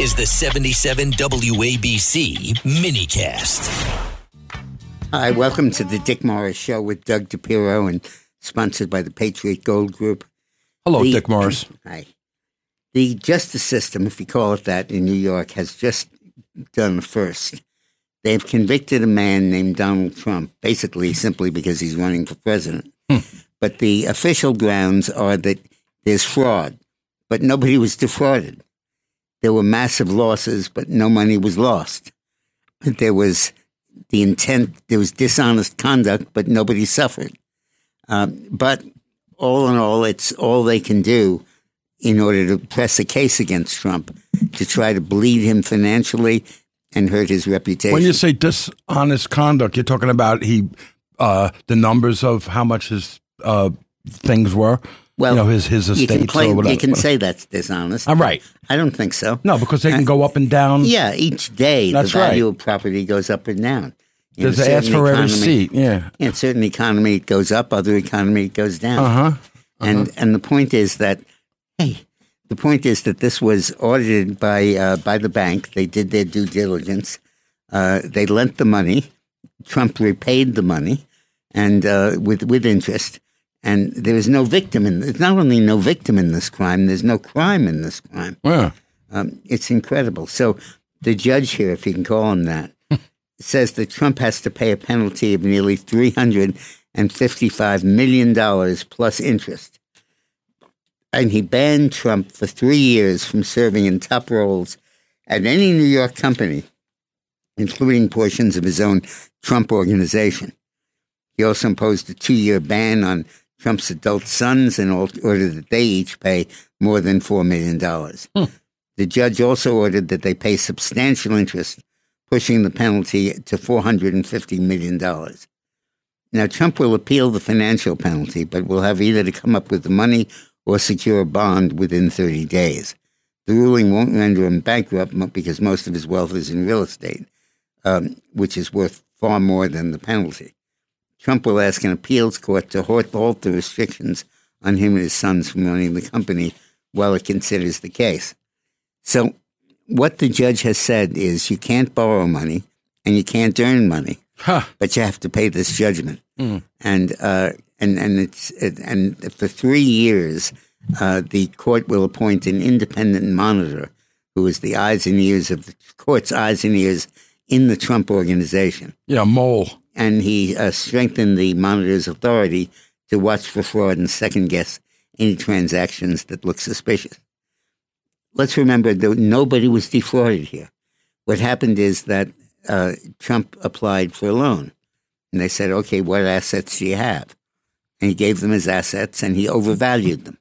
is the 77 WABC minicast. Hi, welcome to the Dick Morris Show with Doug DePiro and sponsored by the Patriot Gold Group. Hello, The- Dick Morris. Hi. The justice system, if you call it that, in New York has just done the first. They've convicted a man named Donald Trump, basically simply because he's running for president. Hmm. But the official grounds are that there's fraud, but nobody was defrauded. There were massive losses, but no money was lost. There was the intent, there was dishonest conduct, but nobody suffered. Um, but all in all, it's all they can do in order to press a case against Trump to try to bleed him financially and hurt his reputation. When you say dishonest conduct, you're talking about he, uh, the numbers of how much his uh, things were. Well, you know, his his you can, claim- or whatever. you can say that's dishonest. I'm right. I don't think so. No, because they can go up and down. Yeah, each day That's the value right. of property goes up and down. There's an ask for every seat. Yeah. In certain economy, it goes up. Other economy, it goes down. Uh huh. And and the point is that, hey, the point is that this was audited by uh, by the bank. They did their due diligence. Uh, they lent the money. Trump repaid the money, and uh, with with interest. And there is no victim in. There's not only no victim in this crime. There's no crime in this crime. Yeah. Um, it's incredible. So the judge here, if you can call him that, says that Trump has to pay a penalty of nearly three hundred and fifty-five million dollars plus interest, and he banned Trump for three years from serving in top roles at any New York company, including portions of his own Trump organization. He also imposed a two-year ban on Trump's adult sons in order that they each pay more than four million dollars. The judge also ordered that they pay substantial interest, pushing the penalty to $450 million. Now, Trump will appeal the financial penalty, but will have either to come up with the money or secure a bond within 30 days. The ruling won't render him bankrupt because most of his wealth is in real estate, um, which is worth far more than the penalty. Trump will ask an appeals court to halt, the restrictions on him and his sons from owning the company while it considers the case. So, what the judge has said is you can't borrow money and you can't earn money, Huh. but you have to pay this judgment. And uh, and and it's it, and for three years, uh, the court will appoint an independent monitor who is the eyes and ears of the court's eyes and ears in the Trump organization Yeah. Mole. and he uh, strengthened the monitor's authority to watch for fraud and second guess any transactions that look suspicious. Let's remember that nobody was defrauded here. What happened is that uh, Trump applied for a loan, and they said, "Okay, what assets do you have?" And he gave them his assets, and he overvalued them.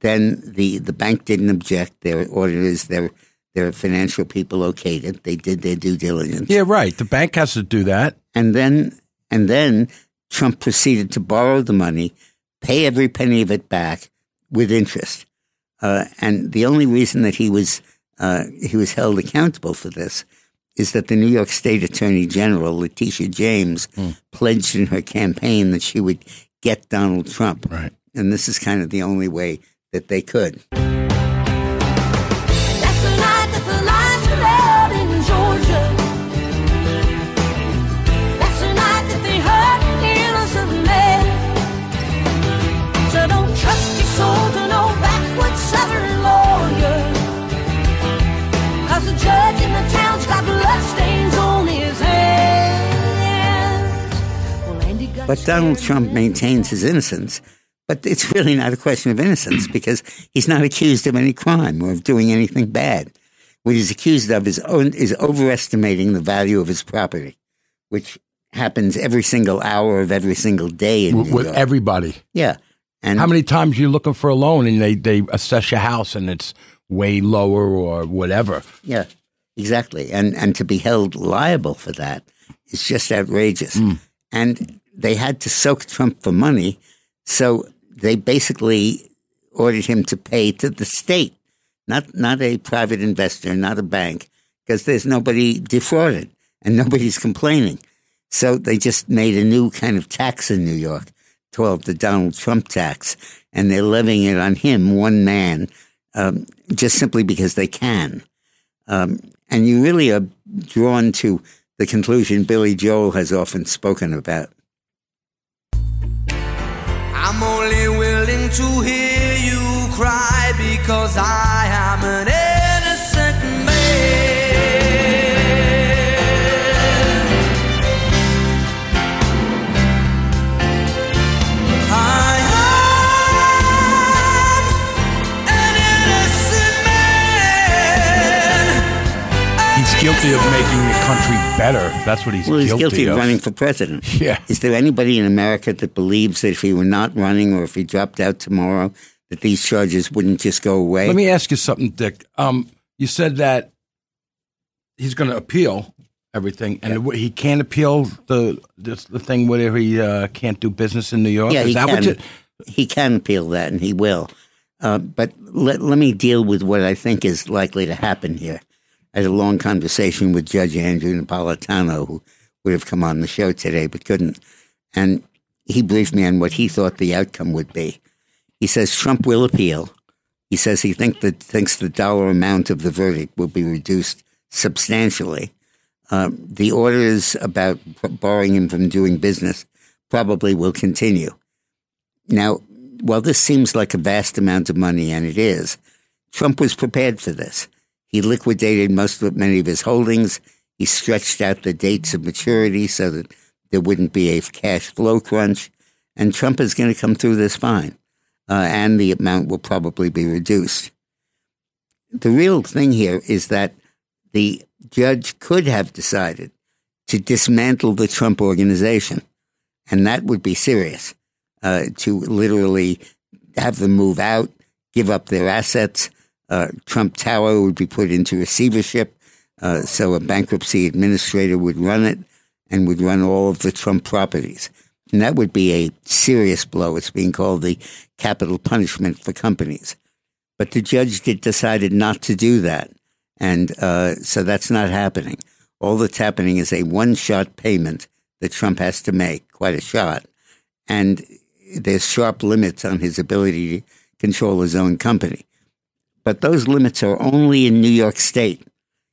Then the the bank didn't object. Their auditors, their their financial people okayed it. They did their due diligence. Yeah. Right. The bank has to do that. And then and then Trump proceeded to borrow the money, pay every penny of it back with interest. Uh, and the only reason that he was uh, he was held accountable for this is that the New York State Attorney General Letitia James pledged in her campaign that she would get Donald Trump. Right. And this is kind of the only way that they could. But Donald Trump maintains his innocence. But it's really not a question of innocence because he's not accused of any crime or of doing anything bad. What he's accused of is, own, is overestimating the value of his property, which happens every single hour of every single day in With, with everybody. yeah. And How many times are you looking for a loan and they, they assess your house and it's way lower or whatever? Yeah, exactly. And and to be held liable for that is just outrageous. Mm. And they had to soak Trump for money, so they basically ordered him to pay to the state, not not a private investor, not a bank, because there's nobody defrauded and nobody's complaining. So they just made a new kind of tax in New York called the Donald Trump tax, and they're levying it on him, one man, um, just simply because they can. Um, and you really are drawn to the conclusion Billy Joel has often spoken about. I'm only willing to hear you cry because I am an guilty of making the country better. That's what he's Well, he's guilty, guilty of of. running for president. Yeah. Is there anybody in America that believes that if he were not running or if he dropped out tomorrow, that these charges wouldn't just go away? Let me ask you something, Dick. Um, you said that he's going to appeal everything, and he can't appeal the this, the thing where he uh, can't do business in New York. yeah, Is he that what can. you- he can appeal that, and he will. Uh, but let, let me deal with what I think is likely to happen here. I had a long conversation with Judge Andrew Napolitano, who would have come on the show today but couldn't. And he briefed me on what he thought the outcome would be. He says Trump will appeal. He says he think that, thinks the dollar amount of the verdict will be reduced substantially. Um, the orders about barring him from doing business probably will continue. Now, while this seems like a vast amount of money, and it is, Trump was prepared for this. He liquidated most of many of his holdings. He stretched out the dates of maturity so that there wouldn't be a cash flow crunch. And Trump is going to come through this fine, uh, and the amount will probably be reduced. The real thing here is that the judge could have decided to dismantle the Trump organization, and that would be serious uh, to literally have them move out, give up their assets. Uh, Trump Tower would be put into receivership, uh, so a bankruptcy administrator would run it and would run all of the Trump properties. And that would be a serious blow. It's being called the capital punishment for companies. But the judge did, decided not to do that. And uh, so that's not happening. All that's happening is a one shot payment that Trump has to make, quite a shot. And there's sharp limits on his ability to control his own company. But those limits are only in New York State.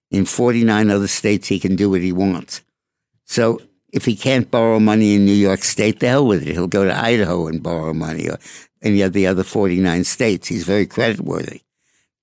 In 49 other states, he can do what he wants. So if he can't borrow money in New York State, the hell with it. He'll go to Idaho and borrow money or any of the other 49 states. He's very creditworthy.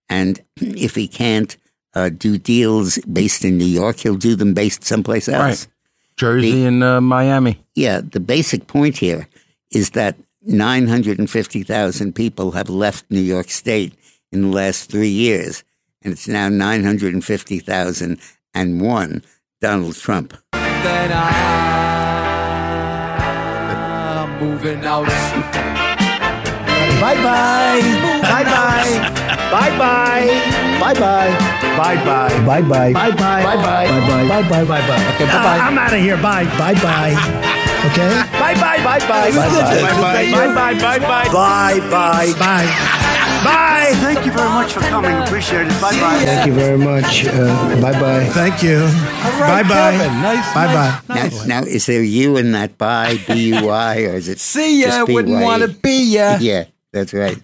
And if he can't uh, do deals based in New York, he'll do them based someplace else. Right. Jersey and uh, Miami. Yeah, the basic point here is that 950,000 people have left New York State in the last three years, and it's now 950,001 Donald Trump. That I'm moving out. Bye bye. Bye bye. Bye bye. Bye bye. Bye bye. Bye bye. Bye bye. Bye bye. Bye bye. Bye bye. Bye bye. Okay. Bye bye. I'm out of here. Bye. Bye bye. Okay. Bye bye. Bye bye. Bye bye. Bye bye. Bye bye. Bye bye. Bye bye. Bye. Bye. Thank you very much for coming. Appreciate it. Bye bye. Thank you very much. Uh, bye bye. Thank you. right, bye bye. Kevin. Nice, Bye nice. bye. Now, now, is there you in that by B U I or is it See ya. just Wouldn't want to be ya. Yeah, that's right.